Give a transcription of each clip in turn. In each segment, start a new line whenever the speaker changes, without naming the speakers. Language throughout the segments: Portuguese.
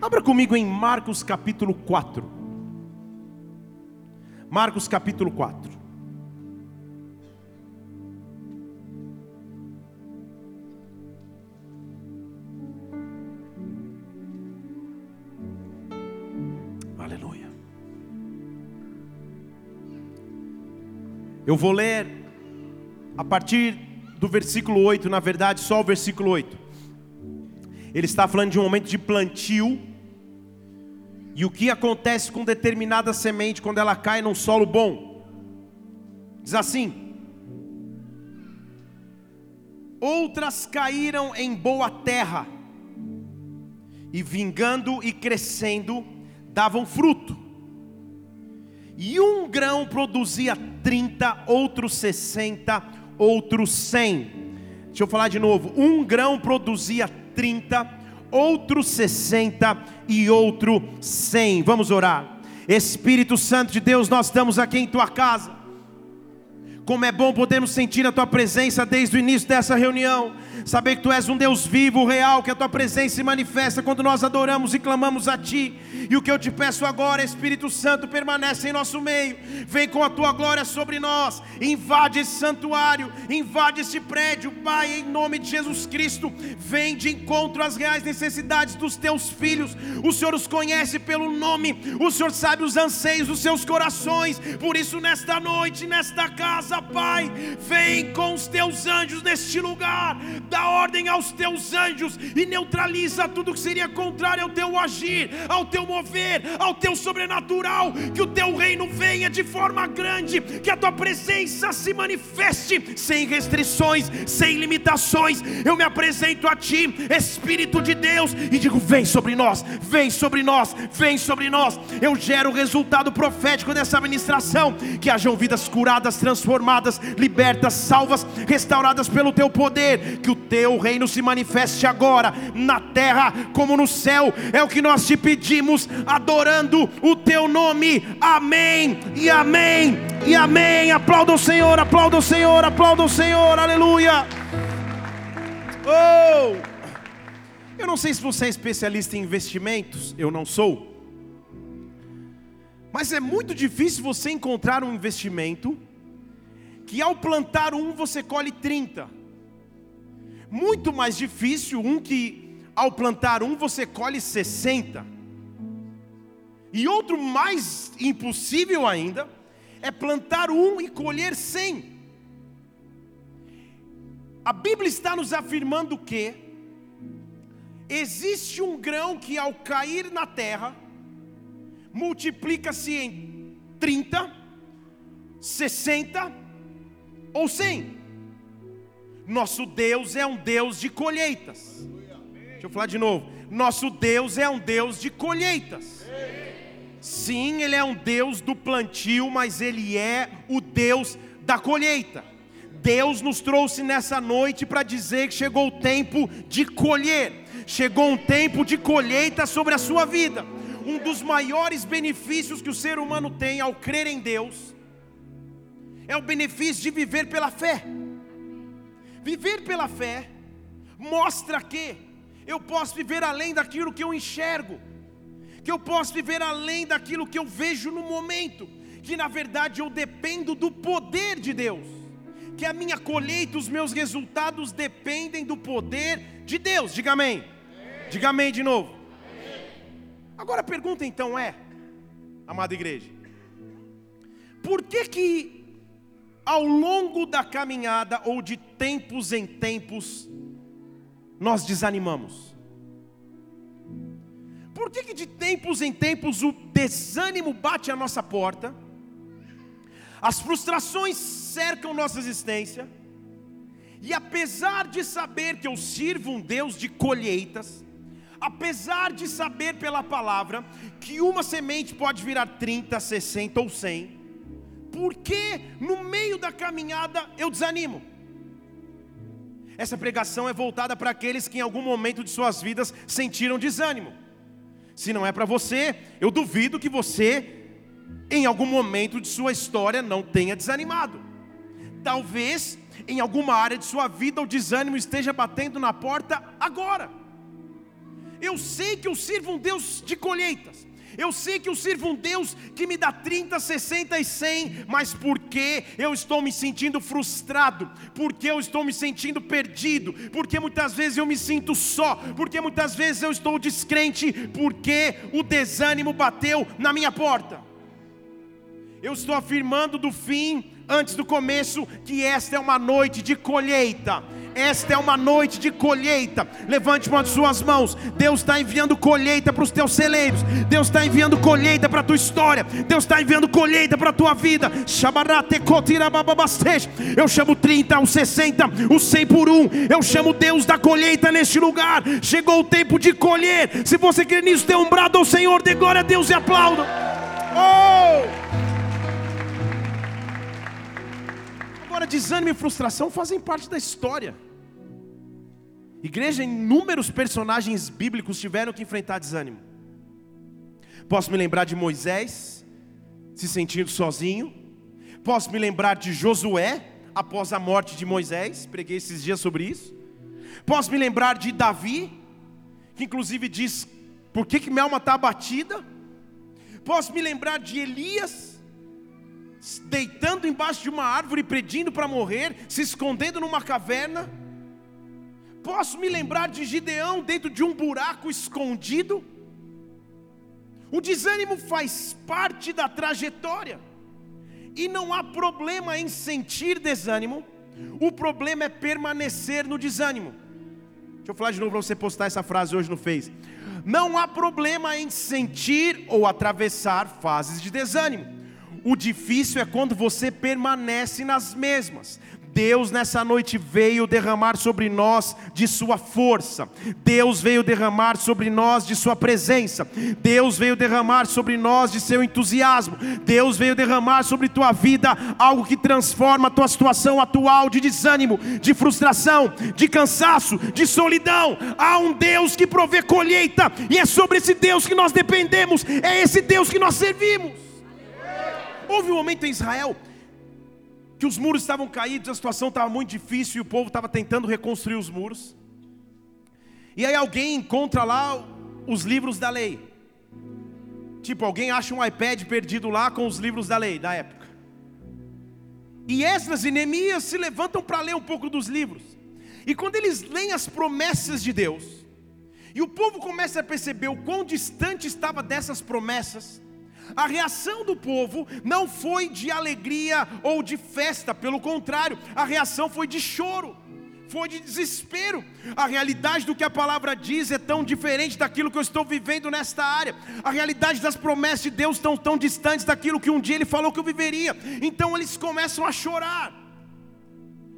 Abra comigo em Marcos capítulo 4. Marcos capítulo 4. Aleluia. Eu vou ler a partir do versículo 8, na verdade, só o versículo 8. Ele está falando de um momento de plantio. E o que acontece com determinada semente quando ela cai num solo bom? Diz assim: Outras caíram em boa terra, e vingando e crescendo, davam fruto. E um grão produzia 30, outro 60, outro 100. Deixa eu falar de novo. Um grão produzia 30, outro 60 e outro 100. Vamos orar. Espírito Santo de Deus, nós estamos aqui em tua casa. Como é bom podermos sentir a tua presença desde o início dessa reunião. Saber que tu és um Deus vivo, real, que a tua presença se manifesta quando nós adoramos e clamamos a ti. E o que eu te peço agora, Espírito Santo, permanece em nosso meio. Vem com a tua glória sobre nós. Invade esse santuário, invade esse prédio, Pai, em nome de Jesus Cristo. Vem de encontro às reais necessidades dos teus filhos. O Senhor os conhece pelo nome, o Senhor sabe os anseios dos seus corações. Por isso, nesta noite, nesta casa, Pai, vem com os teus anjos neste lugar. Dá ordem aos teus anjos e neutraliza tudo que seria contrário ao teu agir, ao teu mover, ao teu sobrenatural, que o teu reino venha de forma grande, que a tua presença se manifeste sem restrições, sem limitações. Eu me apresento a ti, Espírito de Deus, e digo: vem sobre nós, vem sobre nós, vem sobre nós. Eu gero o resultado profético dessa administração, que hajam vidas curadas, transformadas, libertas, salvas, restauradas pelo teu poder, que o teu reino se manifeste agora na terra como no céu. É o que nós te pedimos adorando o teu nome. Amém e amém e amém. Aplauda o Senhor, aplauda o Senhor, aplauda o Senhor. Aleluia. Oh! Eu não sei se você é especialista em investimentos, eu não sou. Mas é muito difícil você encontrar um investimento que ao plantar um você colhe 30. Muito mais difícil um que ao plantar um você colhe 60. E outro mais impossível ainda é plantar um e colher cem. A Bíblia está nos afirmando que existe um grão que ao cair na terra multiplica-se em 30, 60 ou 100. Nosso Deus é um Deus de colheitas. Deixa eu falar de novo. Nosso Deus é um Deus de colheitas. Sim, Ele é um Deus do plantio, mas Ele é o Deus da colheita. Deus nos trouxe nessa noite para dizer que chegou o tempo de colher, chegou um tempo de colheita sobre a sua vida. Um dos maiores benefícios que o ser humano tem ao crer em Deus é o benefício de viver pela fé. Viver pela fé mostra que eu posso viver além daquilo que eu enxergo que eu posso viver além daquilo que eu vejo no momento, que na verdade eu dependo do poder de Deus, que a minha colheita, os meus resultados dependem do poder de Deus. Diga amém. Diga amém de novo. Agora a pergunta então é, amada igreja, por que que ao longo da caminhada ou de tempos em tempos nós desanimamos? Por que, que de tempos em tempos o desânimo bate à nossa porta? As frustrações cercam nossa existência. E apesar de saber que eu sirvo um Deus de colheitas, apesar de saber pela palavra que uma semente pode virar 30, 60 ou 100, por que no meio da caminhada eu desanimo? Essa pregação é voltada para aqueles que em algum momento de suas vidas sentiram desânimo. Se não é para você, eu duvido que você, em algum momento de sua história, não tenha desanimado. Talvez em alguma área de sua vida o desânimo esteja batendo na porta agora. Eu sei que eu sirvo um Deus de colheitas. Eu sei que eu sirvo um Deus que me dá 30, 60 e 100, mas porque eu estou me sentindo frustrado, porque eu estou me sentindo perdido, porque muitas vezes eu me sinto só, porque muitas vezes eu estou descrente, porque o desânimo bateu na minha porta. Eu estou afirmando do fim antes do começo que esta é uma noite de colheita. Esta é uma noite de colheita. Levante uma de suas mãos. Deus está enviando colheita para os teus celeiros. Deus está enviando colheita para a tua história. Deus está enviando colheita para a tua vida. Eu chamo 30, o 60, o 100 por um. Eu chamo Deus da colheita neste lugar. Chegou o tempo de colher. Se você crê nisso, dê um brado ao Senhor. Dê glória a Deus e aplauda. Oh! Agora, desânimo e frustração fazem parte da história. Igreja, inúmeros personagens bíblicos tiveram que enfrentar desânimo. Posso me lembrar de Moisés, se sentindo sozinho. Posso me lembrar de Josué, após a morte de Moisés, preguei esses dias sobre isso. Posso me lembrar de Davi, que inclusive diz: por que, que minha alma está abatida? Posso me lembrar de Elias, deitando embaixo de uma árvore, pedindo para morrer, se escondendo numa caverna. Posso me lembrar de Gideão dentro de um buraco escondido. O desânimo faz parte da trajetória, e não há problema em sentir desânimo, o problema é permanecer no desânimo. Deixa eu falar de novo para você postar essa frase hoje no Face. Não há problema em sentir ou atravessar fases de desânimo. O difícil é quando você permanece nas mesmas. Deus nessa noite veio derramar sobre nós de Sua força, Deus veio derramar sobre nós de Sua presença, Deus veio derramar sobre nós de Seu entusiasmo, Deus veio derramar sobre tua vida algo que transforma a tua situação atual de desânimo, de frustração, de cansaço, de solidão. Há um Deus que provê colheita, e é sobre esse Deus que nós dependemos, é esse Deus que nós servimos. Houve um momento em Israel que os muros estavam caídos, a situação estava muito difícil e o povo estava tentando reconstruir os muros. E aí alguém encontra lá os livros da lei. Tipo, alguém acha um iPad perdido lá com os livros da lei da época. E Esdras e Neemias se levantam para ler um pouco dos livros. E quando eles leem as promessas de Deus, e o povo começa a perceber o quão distante estava dessas promessas, a reação do povo não foi de alegria ou de festa, pelo contrário, a reação foi de choro, foi de desespero. A realidade do que a palavra diz é tão diferente daquilo que eu estou vivendo nesta área. A realidade das promessas de Deus estão tão distantes daquilo que um dia Ele falou que eu viveria. Então eles começam a chorar.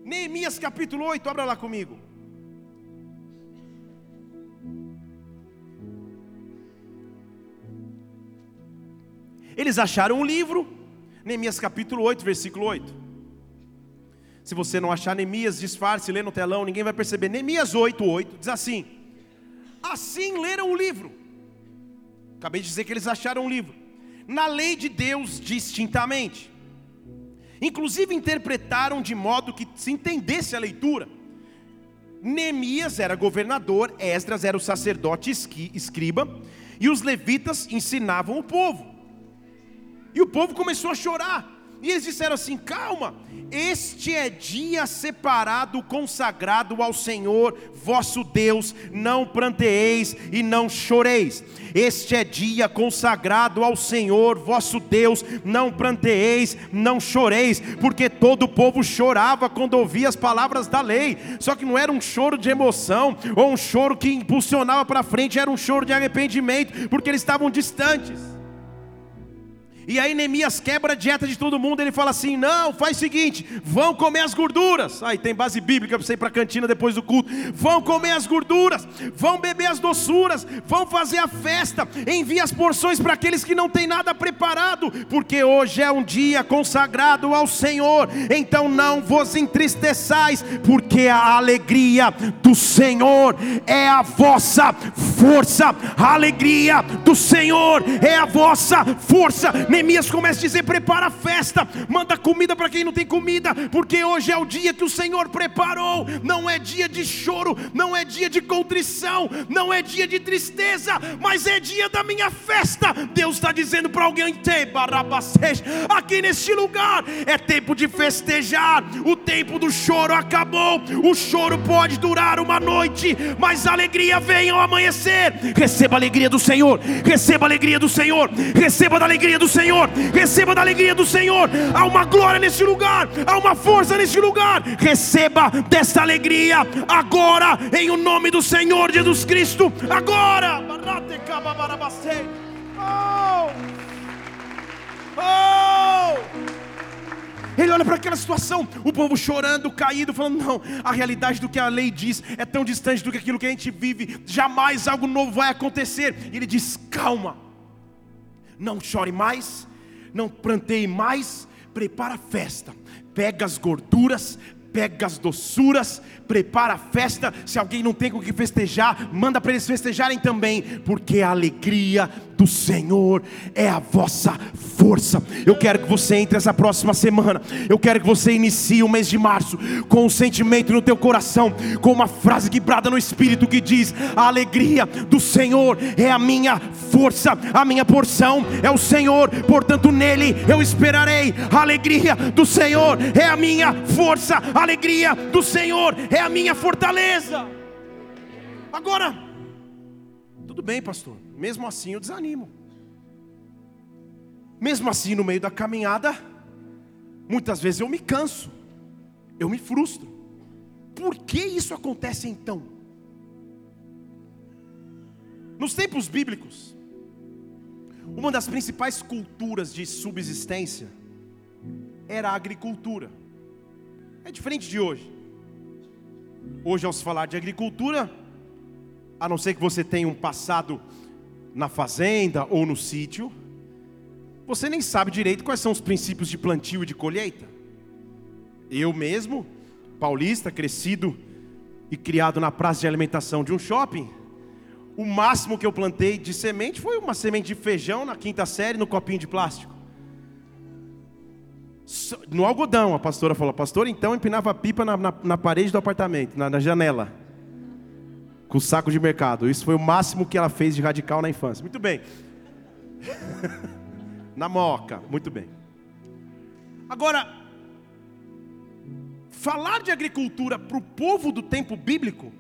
Neemias capítulo 8, abra lá comigo. Eles acharam um livro, Neemias capítulo 8, versículo 8. Se você não achar Neemias, disfarce, lê no telão, ninguém vai perceber. Neemias 8, 8 diz assim: Assim leram o livro. Acabei de dizer que eles acharam um livro. Na lei de Deus distintamente. Inclusive interpretaram de modo que se entendesse a leitura. Neemias era governador, Esdras era o sacerdote escriba, e os levitas ensinavam o povo. E o povo começou a chorar. E eles disseram assim: calma, este é dia separado, consagrado ao Senhor vosso Deus, não pranteeis e não choreis. Este é dia consagrado ao Senhor vosso Deus, não pranteeis, não choreis, porque todo o povo chorava quando ouvia as palavras da lei. Só que não era um choro de emoção ou um choro que impulsionava para frente, era um choro de arrependimento, porque eles estavam distantes. E aí Neemias quebra a dieta de todo mundo, ele fala assim: "Não, faz o seguinte, vão comer as gorduras". Aí tem base bíblica para você ir para a cantina depois do culto. Vão comer as gorduras, vão beber as doçuras, vão fazer a festa, envia as porções para aqueles que não têm nada preparado, porque hoje é um dia consagrado ao Senhor. Então não vos entristeçais, porque a alegria do Senhor é a vossa força. A alegria do Senhor é a vossa força Neemias começa a dizer: prepara a festa, manda comida para quem não tem comida, porque hoje é o dia que o Senhor preparou. Não é dia de choro, não é dia de contrição, não é dia de tristeza, mas é dia da minha festa. Deus está dizendo para alguém: aqui neste lugar é tempo de festejar, o tempo do choro acabou. O choro pode durar uma noite, mas a alegria vem ao amanhecer. Receba a alegria do Senhor, receba a alegria do Senhor, receba da alegria do Senhor, receba da alegria do Senhor. Há uma glória neste lugar, há uma força neste lugar. Receba desta alegria agora, em o nome do Senhor Jesus Cristo. Agora, oh, oh. Ele olha para aquela situação, o povo chorando, caído, falando: não, a realidade do que a lei diz é tão distante do que aquilo que a gente vive, jamais algo novo vai acontecer. E ele diz: calma, não chore mais, não planteie mais, prepara a festa, pega as gorduras, pega as doçuras, prepara a festa. Se alguém não tem com o que festejar, manda para eles festejarem também, porque a alegria do Senhor é a vossa força. Eu quero que você entre essa próxima semana. Eu quero que você inicie o mês de março com um sentimento no teu coração, com uma frase que brada no espírito que diz: "A alegria do Senhor é a minha força, a minha porção é o Senhor, portanto nele eu esperarei. A alegria do Senhor é a minha força, a alegria do Senhor é a minha fortaleza." Agora, tudo bem, pastor. Mesmo assim eu desanimo. Mesmo assim, no meio da caminhada, muitas vezes eu me canso, eu me frustro. Por que isso acontece então? Nos tempos bíblicos, uma das principais culturas de subsistência era a agricultura. É diferente de hoje. Hoje, ao se falar de agricultura, a não ser que você tenha um passado na fazenda ou no sítio, você nem sabe direito quais são os princípios de plantio e de colheita. Eu mesmo, paulista, crescido e criado na praça de alimentação de um shopping, o máximo que eu plantei de semente foi uma semente de feijão na quinta série no copinho de plástico. No algodão, a pastora falou, pastor, então empinava pipa na, na, na parede do apartamento, na, na janela com saco de mercado. Isso foi o máximo que ela fez de radical na infância. Muito bem. na moca, muito bem. Agora, falar de agricultura para o povo do tempo bíblico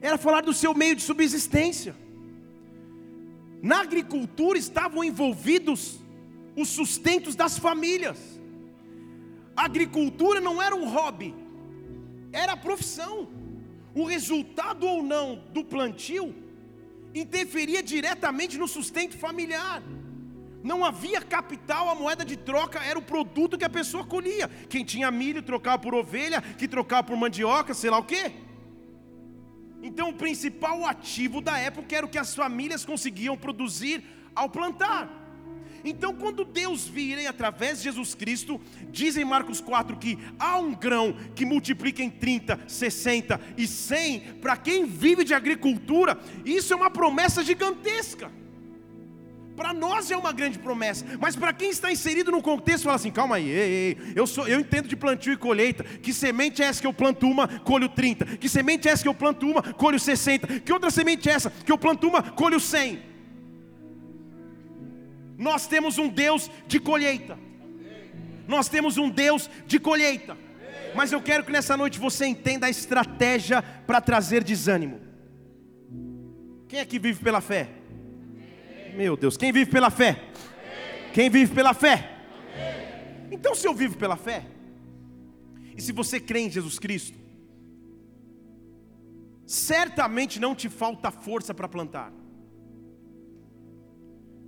era falar do seu meio de subsistência. Na agricultura estavam envolvidos os sustentos das famílias. A agricultura não era um hobby, era a profissão o resultado ou não do plantio interferia diretamente no sustento familiar. Não havia capital, a moeda de troca era o produto que a pessoa colhia. Quem tinha milho trocava por ovelha, que trocava por mandioca, sei lá o quê. Então o principal ativo da época era o que as famílias conseguiam produzir ao plantar. Então, quando Deus vir através de Jesus Cristo, diz em Marcos 4 que há um grão que multiplica em 30, 60 e 100, para quem vive de agricultura, isso é uma promessa gigantesca. Para nós é uma grande promessa, mas para quem está inserido no contexto, fala assim: calma aí, ei, ei, eu, sou, eu entendo de plantio e colheita. Que semente é essa que eu planto uma, colho 30? Que semente é essa que eu planto uma, colho 60? Que outra semente é essa que eu planto uma, colho 100? Nós temos um Deus de colheita. Nós temos um Deus de colheita. Mas eu quero que nessa noite você entenda a estratégia para trazer desânimo. Quem é que vive pela fé? Meu Deus, quem vive pela fé? Quem vive pela fé? Então, se eu vivo pela fé, e se você crê em Jesus Cristo, certamente não te falta força para plantar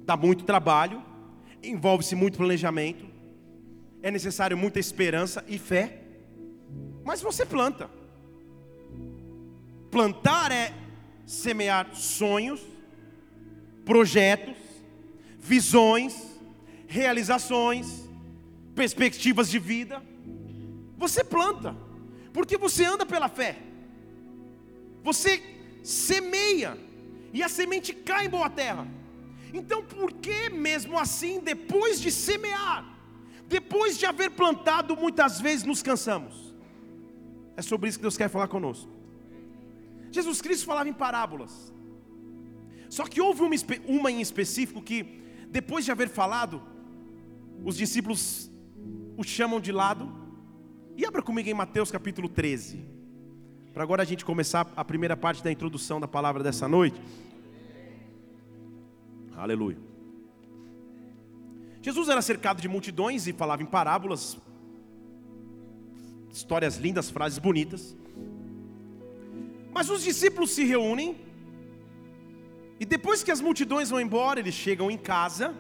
dá muito trabalho, envolve-se muito planejamento, é necessário muita esperança e fé, mas você planta. Plantar é semear sonhos, projetos, visões, realizações, perspectivas de vida. Você planta, porque você anda pela fé. Você semeia, e a semente cai em boa terra. Então, por que mesmo assim, depois de semear, depois de haver plantado, muitas vezes nos cansamos? É sobre isso que Deus quer falar conosco. Jesus Cristo falava em parábolas. Só que houve uma, uma em específico que, depois de haver falado, os discípulos o chamam de lado. E abra comigo em Mateus capítulo 13. Para agora a gente começar a primeira parte da introdução da palavra dessa noite. Aleluia. Jesus era cercado de multidões e falava em parábolas, histórias lindas, frases bonitas. Mas os discípulos se reúnem, e depois que as multidões vão embora, eles chegam em casa.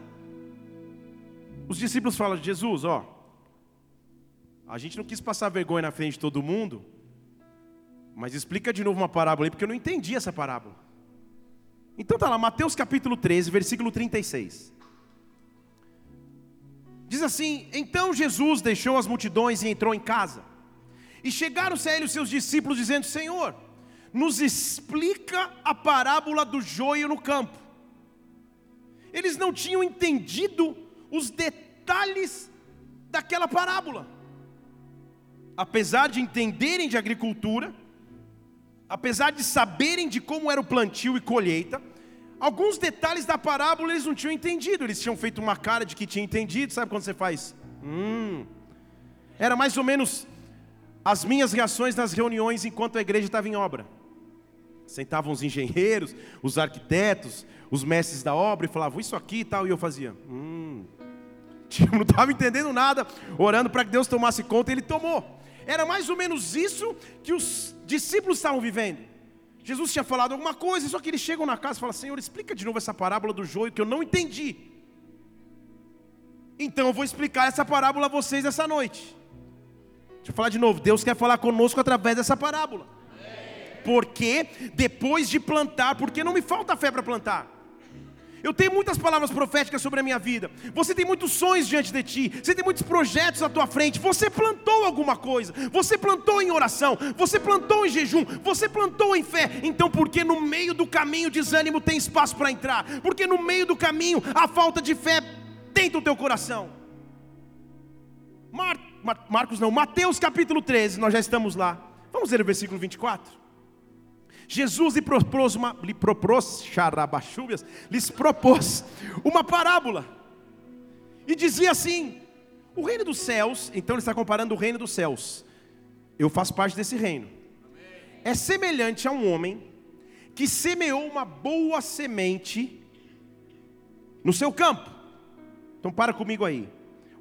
Os discípulos falam: Jesus, ó, a gente não quis passar vergonha na frente de todo mundo, mas explica de novo uma parábola aí, porque eu não entendi essa parábola. Então tá lá, Mateus capítulo 13, versículo 36. Diz assim: Então Jesus deixou as multidões e entrou em casa. E chegaram-se a ele os seus discípulos, dizendo: Senhor, nos explica a parábola do joio no campo. Eles não tinham entendido os detalhes daquela parábola. Apesar de entenderem de agricultura, apesar de saberem de como era o plantio e colheita, alguns detalhes da parábola eles não tinham entendido. Eles tinham feito uma cara de que tinham entendido. Sabe quando você faz? Hum. Era mais ou menos as minhas reações nas reuniões enquanto a igreja estava em obra. Sentavam os engenheiros, os arquitetos, os mestres da obra e falavam isso aqui e tal, e eu fazia. Hum. Tipo, não estava entendendo nada, orando para que Deus tomasse conta, e ele tomou. Era mais ou menos isso que os discípulos estavam vivendo. Jesus tinha falado alguma coisa, só que eles chegam na casa e falam: Senhor, explica de novo essa parábola do joio que eu não entendi. Então eu vou explicar essa parábola a vocês essa noite. Deixa eu falar de novo: Deus quer falar conosco através dessa parábola. Porque depois de plantar, porque não me falta fé para plantar. Eu tenho muitas palavras proféticas sobre a minha vida. Você tem muitos sonhos diante de ti. Você tem muitos projetos à tua frente. Você plantou alguma coisa. Você plantou em oração. Você plantou em jejum. Você plantou em fé. Então, porque no meio do caminho desânimo tem espaço para entrar? Porque no meio do caminho a falta de fé dentro do teu coração. Mar, Mar, Marcos não, Mateus capítulo 13, nós já estamos lá. Vamos ler o versículo 24. Jesus lhe propôs uma, lhe propôs, lhes propôs uma parábola. E dizia assim: o reino dos céus, então ele está comparando o reino dos céus. Eu faço parte desse reino. É semelhante a um homem que semeou uma boa semente no seu campo. Então para comigo aí.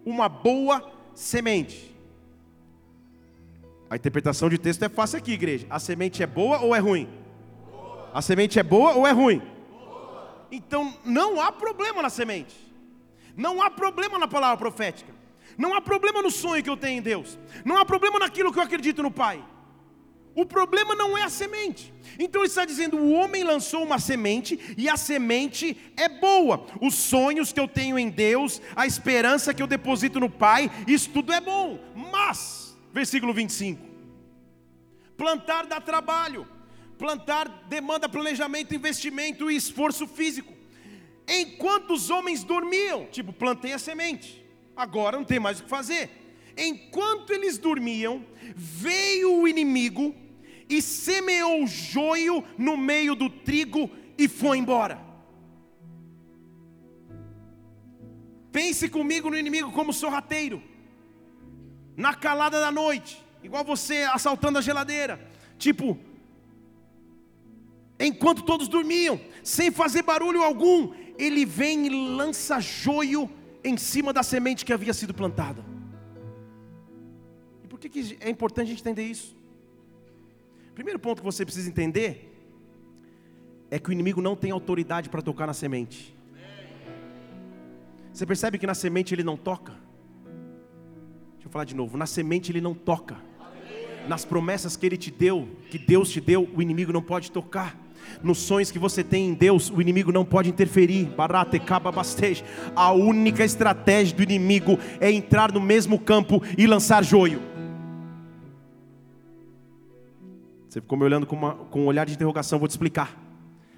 Uma boa semente. A interpretação de texto é fácil aqui, igreja. A semente é boa ou é ruim? A semente é boa ou é ruim? Então não há problema na semente. Não há problema na palavra profética. Não há problema no sonho que eu tenho em Deus. Não há problema naquilo que eu acredito no Pai. O problema não é a semente. Então ele está dizendo: o homem lançou uma semente e a semente é boa. Os sonhos que eu tenho em Deus, a esperança que eu deposito no Pai, isso tudo é bom. Mas, versículo 25: plantar dá trabalho Plantar demanda planejamento, investimento e esforço físico. Enquanto os homens dormiam, tipo, plantei a semente, agora não tem mais o que fazer. Enquanto eles dormiam, veio o inimigo e semeou joio no meio do trigo e foi embora. Pense comigo no inimigo como sorrateiro, na calada da noite, igual você assaltando a geladeira, tipo, enquanto todos dormiam, sem fazer barulho algum, ele vem e lança joio em cima da semente que havia sido plantada. E por que, que é importante a gente entender isso? Primeiro ponto que você precisa entender é que o inimigo não tem autoridade para tocar na semente. Você percebe que na semente ele não toca? Deixa eu falar de novo: na semente ele não toca. Nas promessas que ele te deu, que Deus te deu, o inimigo não pode tocar. Nos sonhos que você tem em Deus, o inimigo não pode interferir. A única estratégia do inimigo é entrar no mesmo campo e lançar joio. Você ficou me olhando com, uma, com um olhar de interrogação, vou te explicar.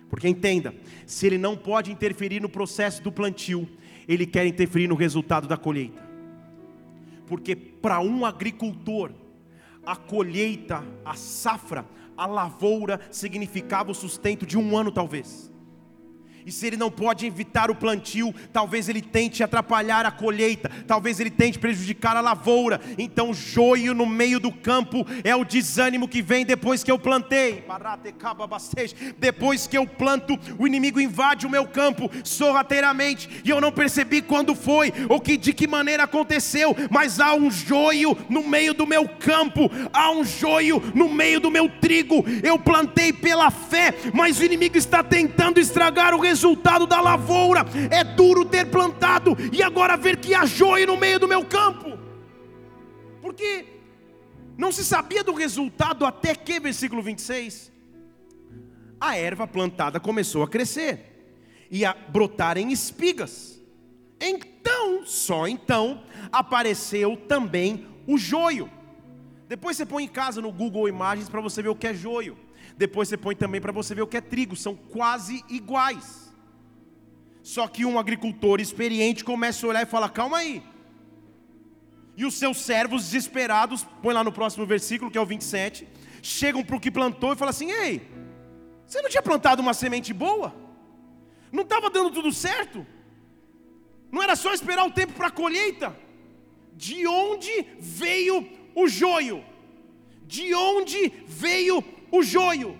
Porque entenda, se ele não pode interferir no processo do plantio, ele quer interferir no resultado da colheita. Porque para um agricultor, a colheita, a safra, a lavoura significava o sustento de um ano, talvez. E se ele não pode evitar o plantio, talvez ele tente atrapalhar a colheita, talvez ele tente prejudicar a lavoura. Então, joio no meio do campo é o desânimo que vem depois que eu plantei. Depois que eu planto, o inimigo invade o meu campo sorrateiramente e eu não percebi quando foi ou que de que maneira aconteceu, mas há um joio no meio do meu campo, há um joio no meio do meu trigo. Eu plantei pela fé, mas o inimigo está tentando estragar o resultado resultado da lavoura. É duro ter plantado e agora ver que há joio no meio do meu campo. Porque não se sabia do resultado até que, versículo 26, a erva plantada começou a crescer e a brotar em espigas. Então, só então, apareceu também o joio. Depois você põe em casa no Google Imagens para você ver o que é joio. Depois você põe também para você ver o que é trigo, são quase iguais. Só que um agricultor experiente começa a olhar e fala: calma aí. E os seus servos desesperados, põe lá no próximo versículo, que é o 27, chegam para o que plantou e falam assim: ei, você não tinha plantado uma semente boa? Não estava dando tudo certo? Não era só esperar o tempo para a colheita? De onde veio o joio? De onde veio o joio?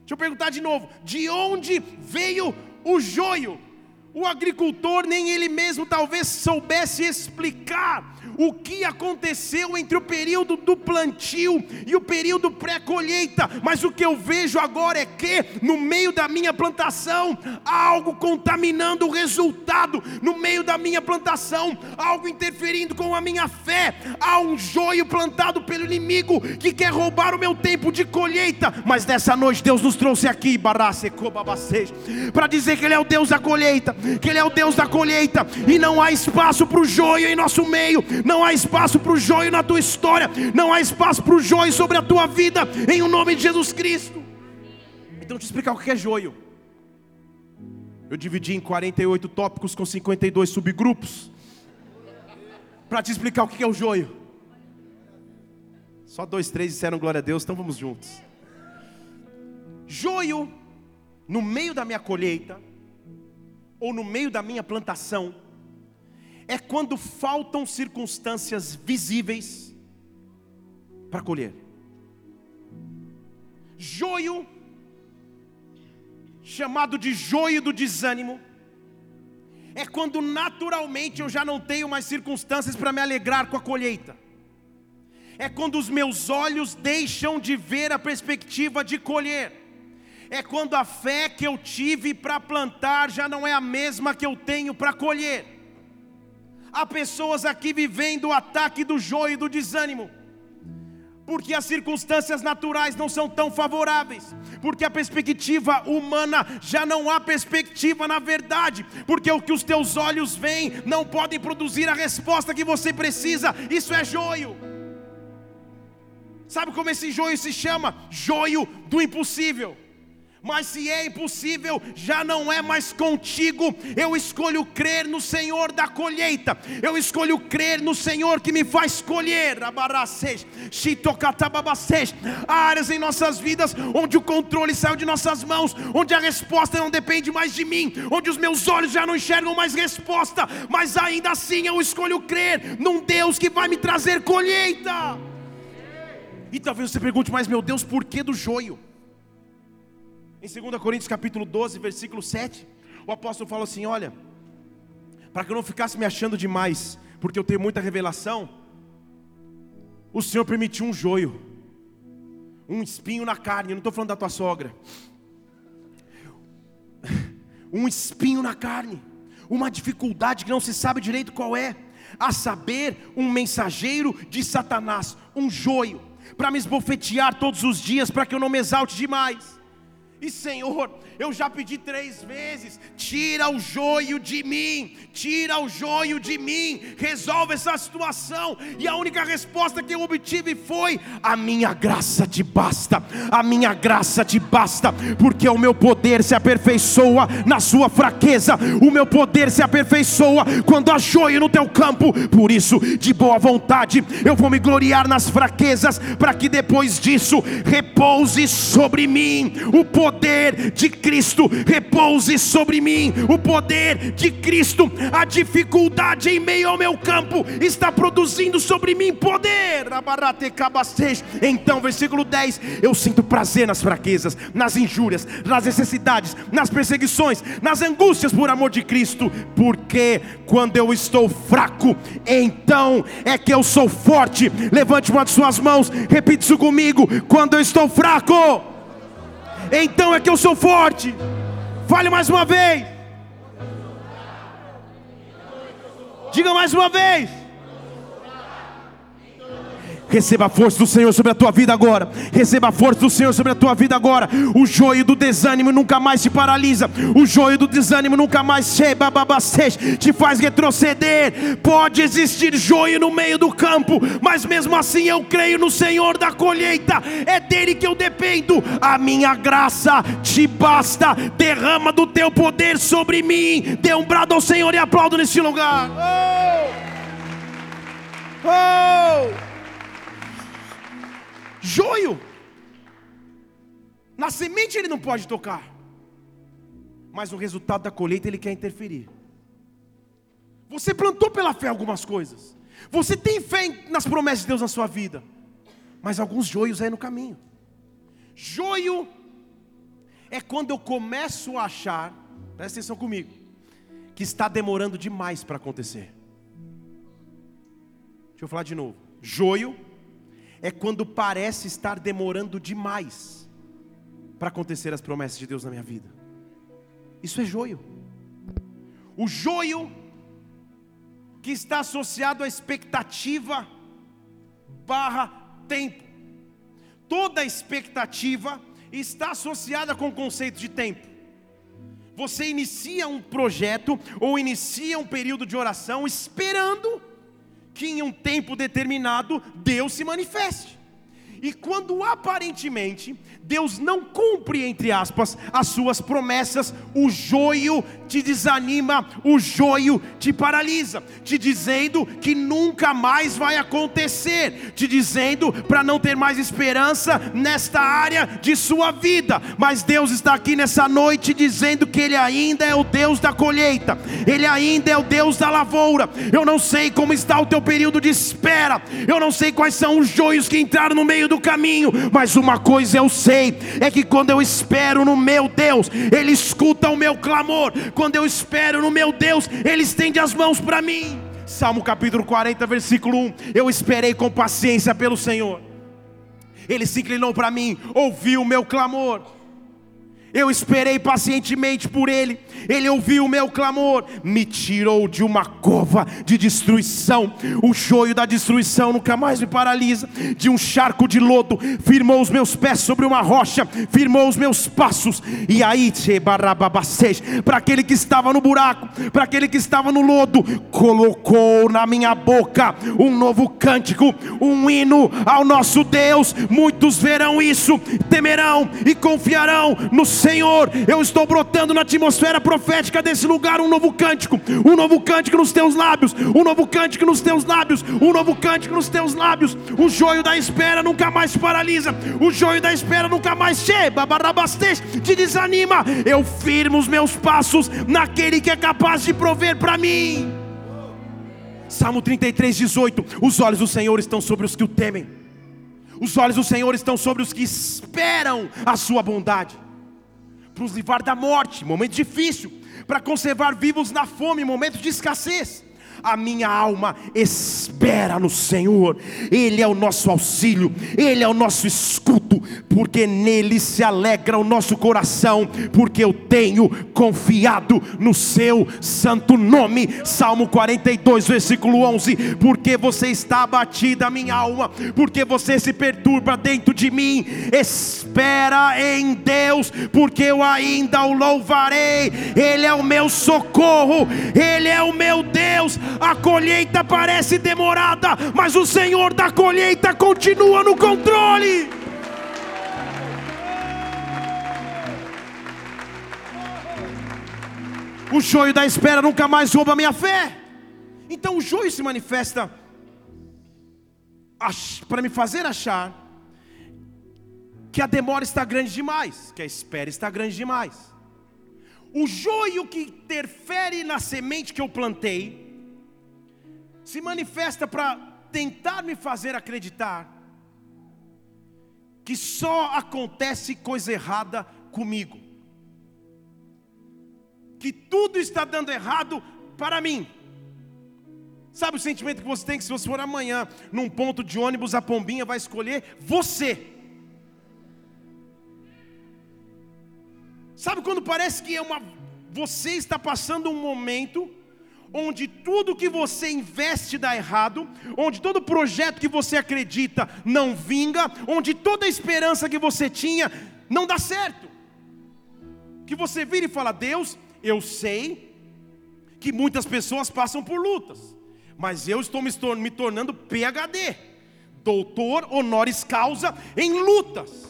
Deixa eu perguntar de novo: de onde veio o joio? o agricultor nem ele mesmo talvez soubesse explicar o que aconteceu entre o período do plantio e o período pré-colheita, mas o que eu vejo agora é que no meio da minha plantação há algo contaminando o resultado, no meio da minha plantação, algo interferindo com a minha fé, há um joio plantado pelo inimigo que quer roubar o meu tempo de colheita, mas nessa noite Deus nos trouxe aqui, para dizer que Ele é o Deus da colheita, que Ele é o Deus da colheita, e não há espaço para o joio em nosso meio, não há espaço para o joio na tua história, não há espaço para o joio sobre a tua vida, em o nome de Jesus Cristo. Então, te explicar o que é joio. Eu dividi em 48 tópicos com 52 subgrupos, para te explicar o que é o joio. Só dois, três disseram glória a Deus, então vamos juntos. Joio, no meio da minha colheita, ou no meio da minha plantação, é quando faltam circunstâncias visíveis para colher. Joio, chamado de joio do desânimo, é quando naturalmente eu já não tenho mais circunstâncias para me alegrar com a colheita. É quando os meus olhos deixam de ver a perspectiva de colher. É quando a fé que eu tive para plantar já não é a mesma que eu tenho para colher. Há pessoas aqui vivendo o ataque do joio e do desânimo porque as circunstâncias naturais não são tão favoráveis, porque a perspectiva humana já não há perspectiva na verdade, porque o que os teus olhos veem não podem produzir a resposta que você precisa, isso é joio. Sabe como esse joio se chama? Joio do impossível mas se é impossível, já não é mais contigo. Eu escolho crer no Senhor da colheita, eu escolho crer no Senhor que me faz colher. Áreas em nossas vidas onde o controle saiu de nossas mãos, onde a resposta não depende mais de mim, onde os meus olhos já não enxergam mais resposta, mas ainda assim eu escolho crer num Deus que vai me trazer colheita. E talvez você pergunte, mas meu Deus, por que do joio? Em 2 Coríntios capítulo 12, versículo 7, o apóstolo fala assim: olha, para que eu não ficasse me achando demais, porque eu tenho muita revelação, o Senhor permitiu um joio, um espinho na carne, eu não estou falando da tua sogra, um espinho na carne, uma dificuldade que não se sabe direito qual é, a saber, um mensageiro de Satanás, um joio, para me esbofetear todos os dias, para que eu não me exalte demais. E Senhor, eu já pedi três vezes: tira o joio de mim, tira o joio de mim, resolve essa situação. E a única resposta que eu obtive foi: a minha graça te basta, a minha graça te basta, porque o meu poder se aperfeiçoa na sua fraqueza, o meu poder se aperfeiçoa quando há joio no teu campo. Por isso, de boa vontade, eu vou me gloriar nas fraquezas, para que depois disso repouse sobre mim o poder de Cristo, repouse sobre mim o poder de Cristo. A dificuldade em meio ao meu campo está produzindo sobre mim poder. Então, versículo 10: Eu sinto prazer nas fraquezas, nas injúrias, nas necessidades, nas perseguições, nas angústias por amor de Cristo, porque quando eu estou fraco, então é que eu sou forte. Levante uma de suas mãos, repita isso comigo: quando eu estou fraco, então é que eu sou forte. Fale mais uma vez. Diga mais uma vez. Receba a força do Senhor sobre a tua vida agora. Receba a força do Senhor sobre a tua vida agora. O joio do desânimo nunca mais te paralisa. O joio do desânimo nunca mais te faz retroceder. Pode existir joio no meio do campo, mas mesmo assim eu creio no Senhor da colheita. É dele que eu dependo. A minha graça te basta. Derrama do teu poder sobre mim. Dê um brado ao Senhor e aplaudo nesse lugar. Oh! Oh! Joio. Na semente ele não pode tocar. Mas o resultado da colheita ele quer interferir. Você plantou pela fé algumas coisas. Você tem fé nas promessas de Deus na sua vida. Mas alguns joios aí no caminho. Joio é quando eu começo a achar, presta atenção comigo, que está demorando demais para acontecer. Deixa eu falar de novo. Joio é quando parece estar demorando demais para acontecer as promessas de Deus na minha vida. Isso é joio. O joio que está associado à expectativa barra tempo. Toda expectativa está associada com o conceito de tempo. Você inicia um projeto ou inicia um período de oração esperando que em um tempo determinado Deus se manifeste. E quando aparentemente Deus não cumpre, entre aspas, as suas promessas, o joio te desanima, o joio te paralisa, te dizendo que nunca mais vai acontecer, te dizendo para não ter mais esperança nesta área de sua vida. Mas Deus está aqui nessa noite dizendo que Ele ainda é o Deus da colheita, Ele ainda é o Deus da lavoura. Eu não sei como está o teu período de espera, eu não sei quais são os joios que entraram no meio do caminho, mas uma coisa eu sei sei é que quando eu espero no meu Deus, Ele escuta o meu clamor. Quando eu espero no meu Deus, Ele estende as mãos para mim. Salmo capítulo 40, versículo 1. Eu esperei com paciência pelo Senhor. Ele se inclinou para mim, ouviu o meu clamor. Eu esperei pacientemente por Ele, Ele ouviu o meu clamor, me tirou de uma cova de destruição. O joio da destruição nunca mais me paralisa. De um charco de lodo, firmou os meus pés sobre uma rocha, firmou os meus passos. E aí, para aquele que estava no buraco, para aquele que estava no lodo, colocou na minha boca um novo cântico, um hino ao nosso Deus. Muitos verão isso, temerão e confiarão no Senhor, eu estou brotando na atmosfera profética desse lugar um novo cântico, um novo cântico nos teus lábios, um novo cântico nos teus lábios, um novo cântico nos teus lábios. O joio da espera nunca mais paralisa, o joio da espera nunca mais chega, te desanima. Eu firmo os meus passos naquele que é capaz de prover para mim. Salmo 33, 18: Os olhos do Senhor estão sobre os que o temem, os olhos do Senhor estão sobre os que esperam a sua bondade para os livrar da morte, momento difícil, para conservar vivos na fome, momento de escassez. A minha alma espera no Senhor, Ele é o nosso auxílio, Ele é o nosso escudo, porque nele se alegra o nosso coração, porque eu tenho confiado no Seu santo nome. Salmo 42, versículo 11: Porque você está abatida, minha alma, porque você se perturba dentro de mim, espera em Deus, porque eu ainda o louvarei, Ele é o meu socorro, Ele é o meu Deus. A colheita parece demorada, mas o Senhor da colheita continua no controle. O joio da espera nunca mais rouba a minha fé. Então o joio se manifesta para me fazer achar que a demora está grande demais, que a espera está grande demais. O joio que interfere na semente que eu plantei se manifesta para tentar me fazer acreditar que só acontece coisa errada comigo, que tudo está dando errado para mim. Sabe o sentimento que você tem que se você for amanhã num ponto de ônibus, a pombinha vai escolher você. Sabe quando parece que é uma você está passando um momento onde tudo que você investe dá errado, onde todo projeto que você acredita não vinga, onde toda esperança que você tinha não dá certo. Que você vira e fala: "Deus, eu sei que muitas pessoas passam por lutas, mas eu estou me tornando PhD, doutor honoris causa em lutas.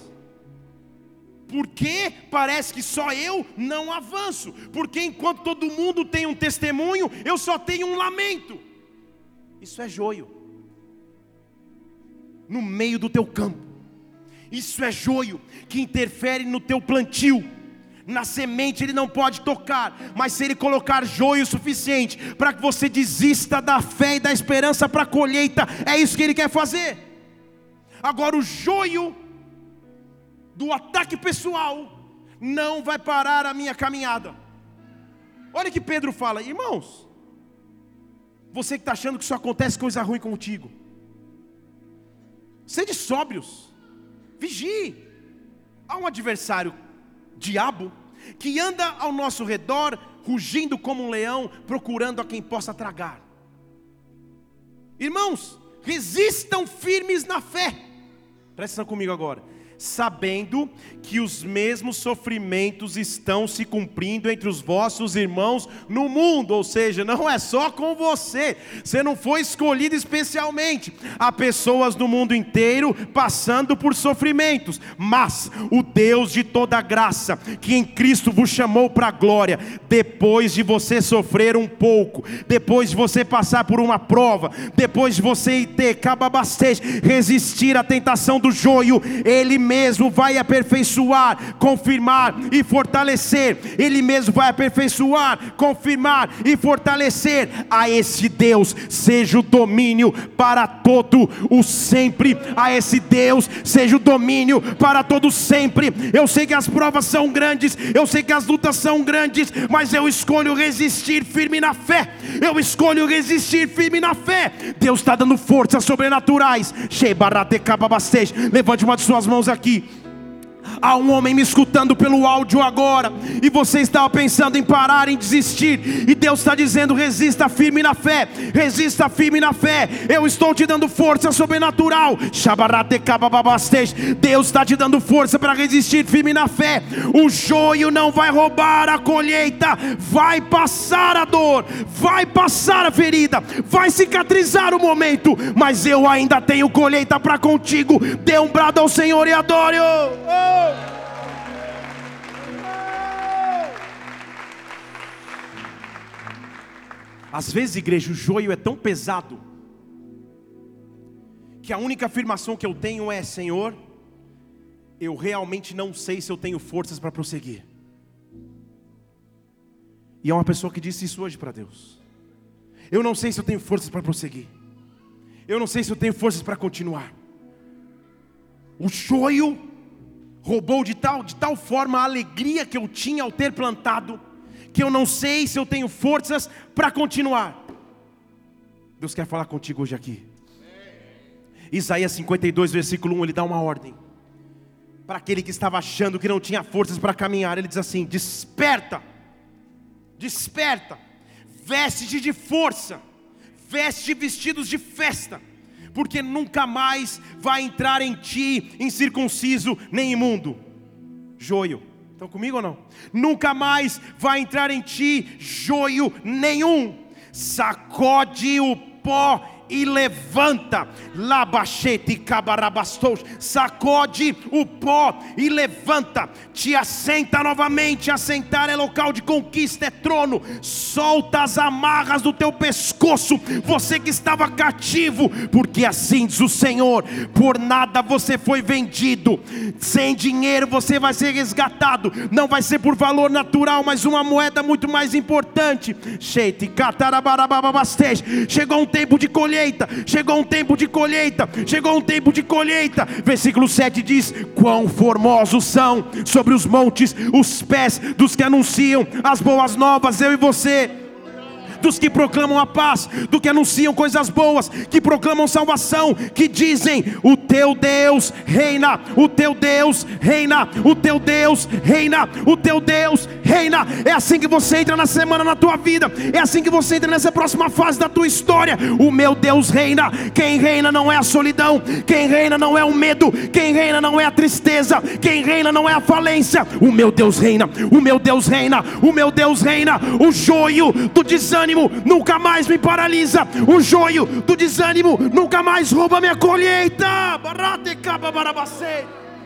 Porque parece que só eu não avanço? Porque enquanto todo mundo tem um testemunho, eu só tenho um lamento. Isso é joio. No meio do teu campo. Isso é joio que interfere no teu plantio. Na semente ele não pode tocar, mas se ele colocar joio suficiente para que você desista da fé e da esperança para a colheita, é isso que ele quer fazer. Agora o joio do ataque pessoal não vai parar a minha caminhada. Olha que Pedro fala, irmãos, você que está achando que só acontece coisa ruim contigo, sede sóbrios, vigie. Há um adversário, diabo, que anda ao nosso redor, rugindo como um leão, procurando a quem possa tragar. Irmãos, resistam firmes na fé. Presta atenção comigo agora sabendo que os mesmos sofrimentos estão se cumprindo entre os vossos irmãos no mundo, ou seja, não é só com você, você não foi escolhido especialmente. Há pessoas no mundo inteiro passando por sofrimentos, mas o Deus de toda graça, que em Cristo vos chamou para a glória, depois de você sofrer um pouco, depois de você passar por uma prova, depois de você ter cababastez, resistir à tentação do joio, ele mesmo vai aperfeiçoar, confirmar e fortalecer. Ele mesmo vai aperfeiçoar, confirmar e fortalecer. A esse Deus seja o domínio para todo o sempre. A esse Deus seja o domínio para todo sempre. Eu sei que as provas são grandes, eu sei que as lutas são grandes, mas eu escolho resistir firme na fé. Eu escolho resistir firme na fé. Deus está dando forças sobrenaturais. Levante uma de suas mãos aqui aqui. Há um homem me escutando pelo áudio agora, e você estava pensando em parar, em desistir, e Deus está dizendo: resista firme na fé, resista firme na fé. Eu estou te dando força sobrenatural. Deus está te dando força para resistir firme na fé. O joio não vai roubar a colheita, vai passar a dor, vai passar a ferida, vai cicatrizar o momento, mas eu ainda tenho colheita para contigo. Dê um brado ao Senhor e adore. Oh, oh. Às vezes, igreja, o joio é tão pesado que a única afirmação que eu tenho é: Senhor, eu realmente não sei se eu tenho forças para prosseguir. E é uma pessoa que disse isso hoje para Deus. Eu não sei se eu tenho forças para prosseguir. Eu não sei se eu tenho forças para continuar. O joio roubou de tal, de tal forma a alegria que eu tinha ao ter plantado, que eu não sei se eu tenho forças para continuar. Deus quer falar contigo hoje aqui. Isaías 52, versículo 1, ele dá uma ordem. Para aquele que estava achando que não tinha forças para caminhar, ele diz assim: Desperta, desperta, veste de força, veste vestidos de festa, porque nunca mais vai entrar em ti incircunciso nem imundo. Joio, estão comigo ou não? Nunca mais vai entrar em ti joio nenhum, sacode o pó e levanta, labachete cabarabastos, sacode o pó e levanta, te assenta novamente. Assentar é local de conquista, é trono. Solta as amarras do teu pescoço, você que estava cativo, porque assim diz o Senhor: por nada você foi vendido, sem dinheiro você vai ser resgatado, não vai ser por valor natural, mas uma moeda muito mais importante. Chegou um tempo de colher colheita, chegou um tempo de colheita, chegou um tempo de colheita. Versículo 7 diz: Quão formosos são sobre os montes os pés dos que anunciam as boas novas, eu e você dos que proclamam a paz, do que anunciam coisas boas, que proclamam salvação, que dizem: O teu Deus reina, o teu Deus reina, o teu Deus reina, o teu Deus reina. É assim que você entra na semana na tua vida, é assim que você entra nessa próxima fase da tua história. O meu Deus reina, quem reina não é a solidão, quem reina não é o medo, quem reina não é a tristeza, quem reina não é a falência. O meu Deus reina, o meu Deus reina, o meu Deus reina. O joio do desânimo desânimo nunca mais me paralisa, o joio do desânimo nunca mais rouba minha colheita.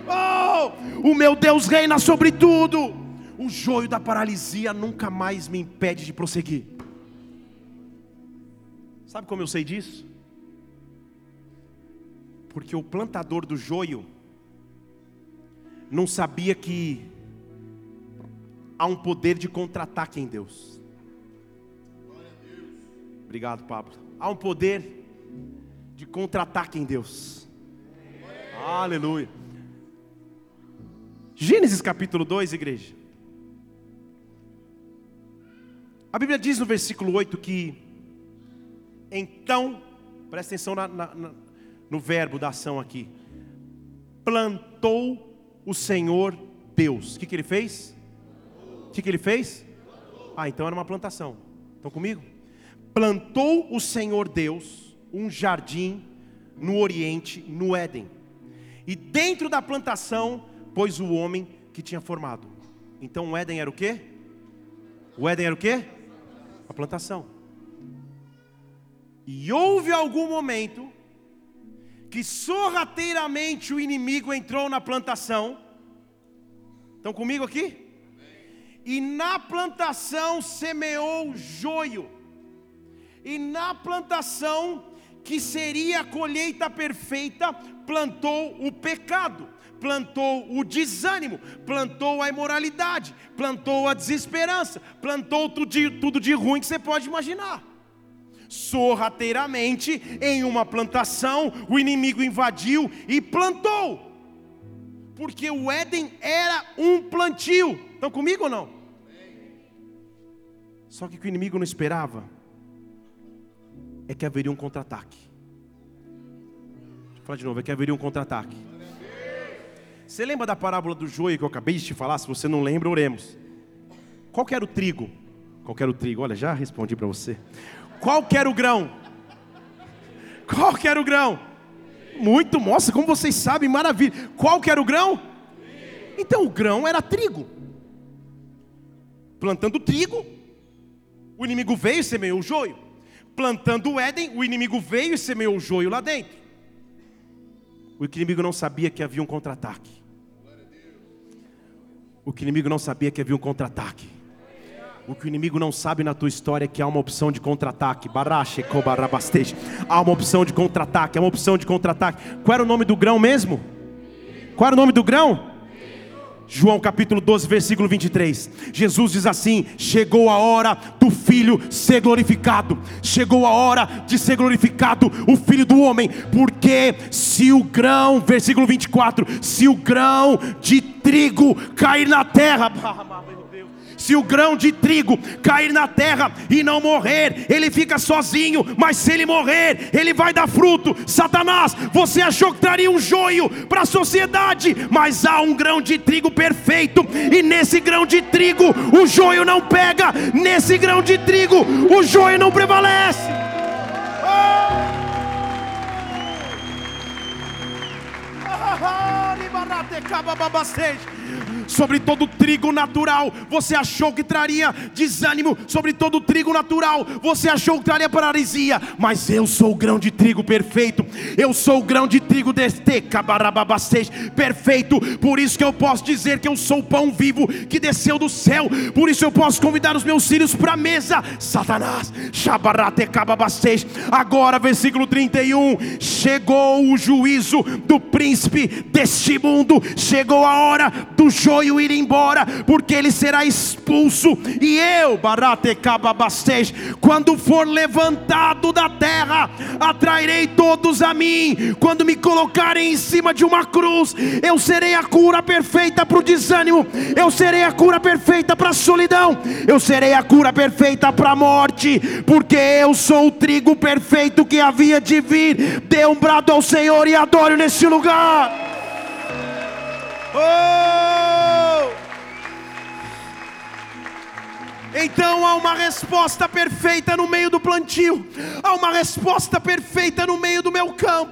Oh, o meu Deus reina sobre tudo. O joio da paralisia nunca mais me impede de prosseguir. Sabe como eu sei disso? Porque o plantador do joio não sabia que há um poder de contra-ataque em Deus. Obrigado, Pablo. Há um poder de contra-ataque em Deus. Aleluia. Gênesis capítulo 2, igreja. A Bíblia diz no versículo 8 que então, presta atenção na, na, na, no verbo da ação aqui. Plantou o Senhor Deus. O que, que ele fez? O que, que ele fez? Ah, então era uma plantação. Estão comigo? Plantou o Senhor Deus um jardim no Oriente, no Éden. E dentro da plantação pôs o homem que tinha formado. Então o Éden era o quê? O Éden era o quê? A plantação. E houve algum momento que sorrateiramente o inimigo entrou na plantação. Estão comigo aqui? E na plantação semeou joio e na plantação, que seria a colheita perfeita, plantou o pecado, plantou o desânimo, plantou a imoralidade, plantou a desesperança, plantou tudo de, tudo de ruim que você pode imaginar. Sorrateiramente, em uma plantação, o inimigo invadiu e plantou, porque o Éden era um plantio. Estão comigo ou não? Só que o inimigo não esperava é que haveria um contra-ataque. Vou falar de novo, é que haveria um contra-ataque. Você lembra da parábola do joio que eu acabei de te falar? Se você não lembra, oremos. Qual era o trigo? Qual era o trigo? Olha, já respondi para você. Qual era o grão? Qual era o grão? Muito, nossa, como vocês sabem, maravilha. Qual era o grão? Então o grão era trigo. Plantando trigo, o inimigo veio e semeou o joio plantando o Éden, o inimigo veio e semeou o joio lá dentro. O inimigo não sabia que havia um contra-ataque. O que inimigo não sabia que havia um contra-ataque. O que o inimigo não sabe na tua história é que há uma opção de contra-ataque. Há uma opção de contra-ataque, há uma opção de contra-ataque. Qual era o nome do grão mesmo? Qual era o nome do grão? João capítulo 12, versículo 23. Jesus diz assim: Chegou a hora do filho ser glorificado. Chegou a hora de ser glorificado o filho do homem, porque se o grão, versículo 24, se o grão de trigo cair na terra, Se o grão de trigo cair na terra e não morrer, ele fica sozinho, mas se ele morrer, ele vai dar fruto. Satanás, você achou que traria um joio para a sociedade, mas há um grão de trigo perfeito, e nesse grão de trigo o joio não pega, nesse grão de trigo o joio não prevalece. Oh! Sobre todo trigo natural, você achou que traria desânimo. Sobre todo trigo natural, você achou que traria paralisia. Mas eu sou o grão de trigo perfeito. Eu sou o grão de trigo deste perfeito. Por isso que eu posso dizer que eu sou o pão vivo que desceu do céu. Por isso eu posso convidar os meus filhos para a mesa. Satanás, agora, versículo 31. Chegou o juízo do príncipe deste mundo. Chegou a hora do joio joio ir embora, porque ele será expulso, e eu, Baratecababastej, quando for levantado da terra, atrairei todos a mim. Quando me colocarem em cima de uma cruz, eu serei a cura perfeita para o desânimo, eu serei a cura perfeita para a solidão, eu serei a cura perfeita para a morte, porque eu sou o trigo perfeito que havia de vir. Dê um brado ao Senhor e adore nesse lugar. Oh! Então há uma resposta perfeita no meio do plantio, há uma resposta perfeita no meio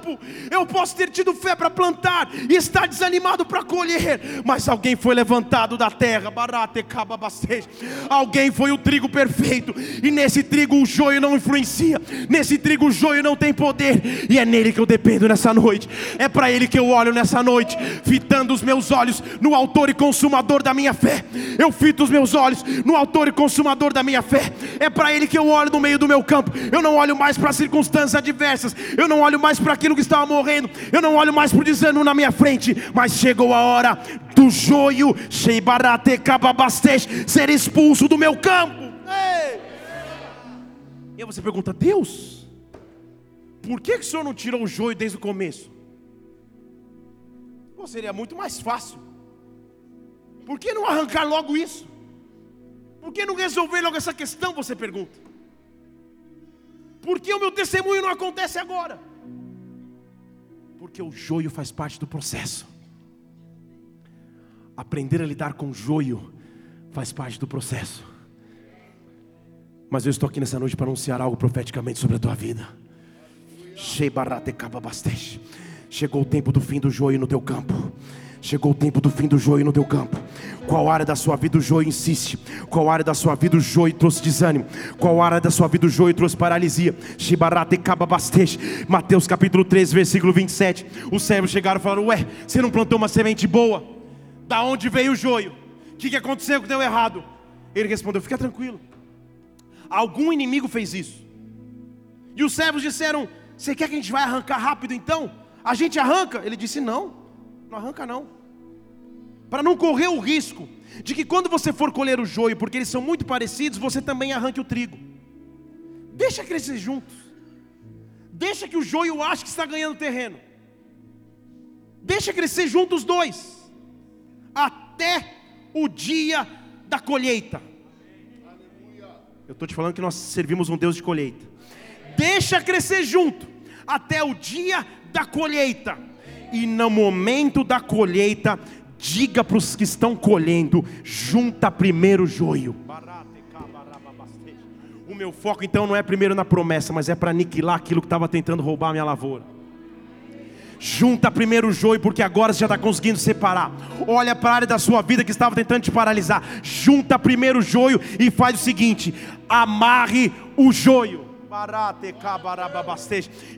campo. Eu posso ter tido fé para plantar e estar desanimado para colher, mas alguém foi levantado da terra, alguém foi o trigo perfeito, e nesse trigo o joio não influencia, nesse trigo o joio não tem poder, e é nele que eu dependo nessa noite, é para ele que eu olho nessa noite, fitando os meus olhos no Autor e Consumador da minha fé. Eu fito os meus olhos no Autor e Consumador da minha fé. É para Ele que eu olho no meio do meu campo. Eu não olho mais para circunstâncias adversas. Eu não olho mais para aquilo que estava morrendo. Eu não olho mais para o desânimo na minha frente. Mas chegou a hora do joio, ser expulso do meu campo. E aí você pergunta, Deus, por que, que o Senhor não tirou o joio desde o começo? Pô, seria muito mais fácil. Por que não arrancar logo isso? Por que não resolver logo essa questão? Você pergunta. Por que o meu testemunho não acontece agora? Porque o joio faz parte do processo. Aprender a lidar com o joio faz parte do processo. Mas eu estou aqui nessa noite para anunciar algo profeticamente sobre a tua vida. Chegou o tempo do fim do joio no teu campo. Chegou o tempo do fim do joio no teu campo. Qual área da sua vida o joio insiste? Qual área da sua vida o joio trouxe desânimo? Qual área da sua vida o joio trouxe paralisia? Mateus capítulo 13, versículo 27. Os servos chegaram e falaram: Ué, você não plantou uma semente boa? Da onde veio o joio? O que, que aconteceu que deu errado? Ele respondeu: Fica tranquilo. Algum inimigo fez isso. E os servos disseram: Você quer que a gente vai arrancar rápido então? A gente arranca? Ele disse: Não. Não arranca não. Para não correr o risco de que quando você for colher o joio, porque eles são muito parecidos, você também arranque o trigo. Deixa crescer juntos. Deixa que o joio ache que está ganhando terreno. Deixa crescer juntos os dois. Até o dia da colheita. Eu estou te falando que nós servimos um Deus de colheita. Deixa crescer junto até o dia da colheita e no momento da colheita, diga para os que estão colhendo: junta primeiro o joio. O meu foco então não é primeiro na promessa, mas é para aniquilar aquilo que estava tentando roubar a minha lavoura. Junta primeiro o joio, porque agora você já está conseguindo separar. Olha para a área da sua vida que estava tentando te paralisar. Junta primeiro o joio e faz o seguinte: amarre o joio.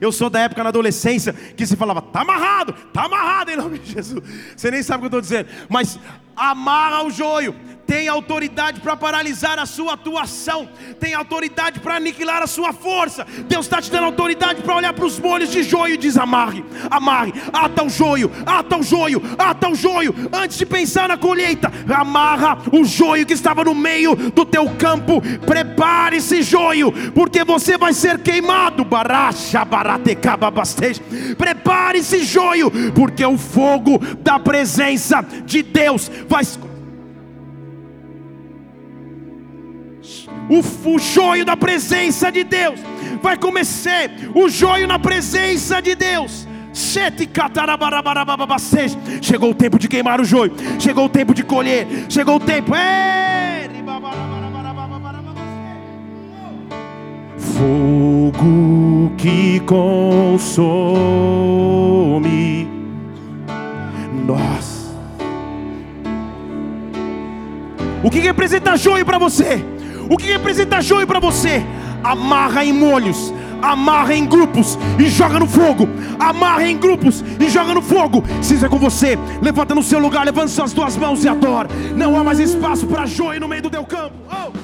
Eu sou da época na adolescência que se falava, tá amarrado, tá amarrado em nome de Jesus. Você nem sabe o que eu estou dizendo, mas amarra o joio, tem autoridade para paralisar a sua atuação, tem autoridade para aniquilar a sua força. Deus está te dando autoridade para olhar para os molhos de joio e diz: amarre, amarre, ata o joio, ata o joio, ata o joio, antes de pensar na colheita, amarra o joio que estava no meio do teu campo, prepare esse joio, porque você vai ser queimado. Prepare esse joio, porque o fogo da presença de Deus vai o, o joio da presença de Deus. Vai começar o joio na presença de Deus. Chegou o tempo de queimar o joio. Chegou o tempo de colher. Chegou o tempo. Fogo que consome. Nossa. O que representa joio para você? O que representa joio para você? Amarra em molhos, amarra em grupos e joga no fogo. Amarra em grupos e joga no fogo. Se isso é com você, levanta no seu lugar, levanta suas duas mãos e adora. Não há mais espaço para joio no meio do teu campo. Oh!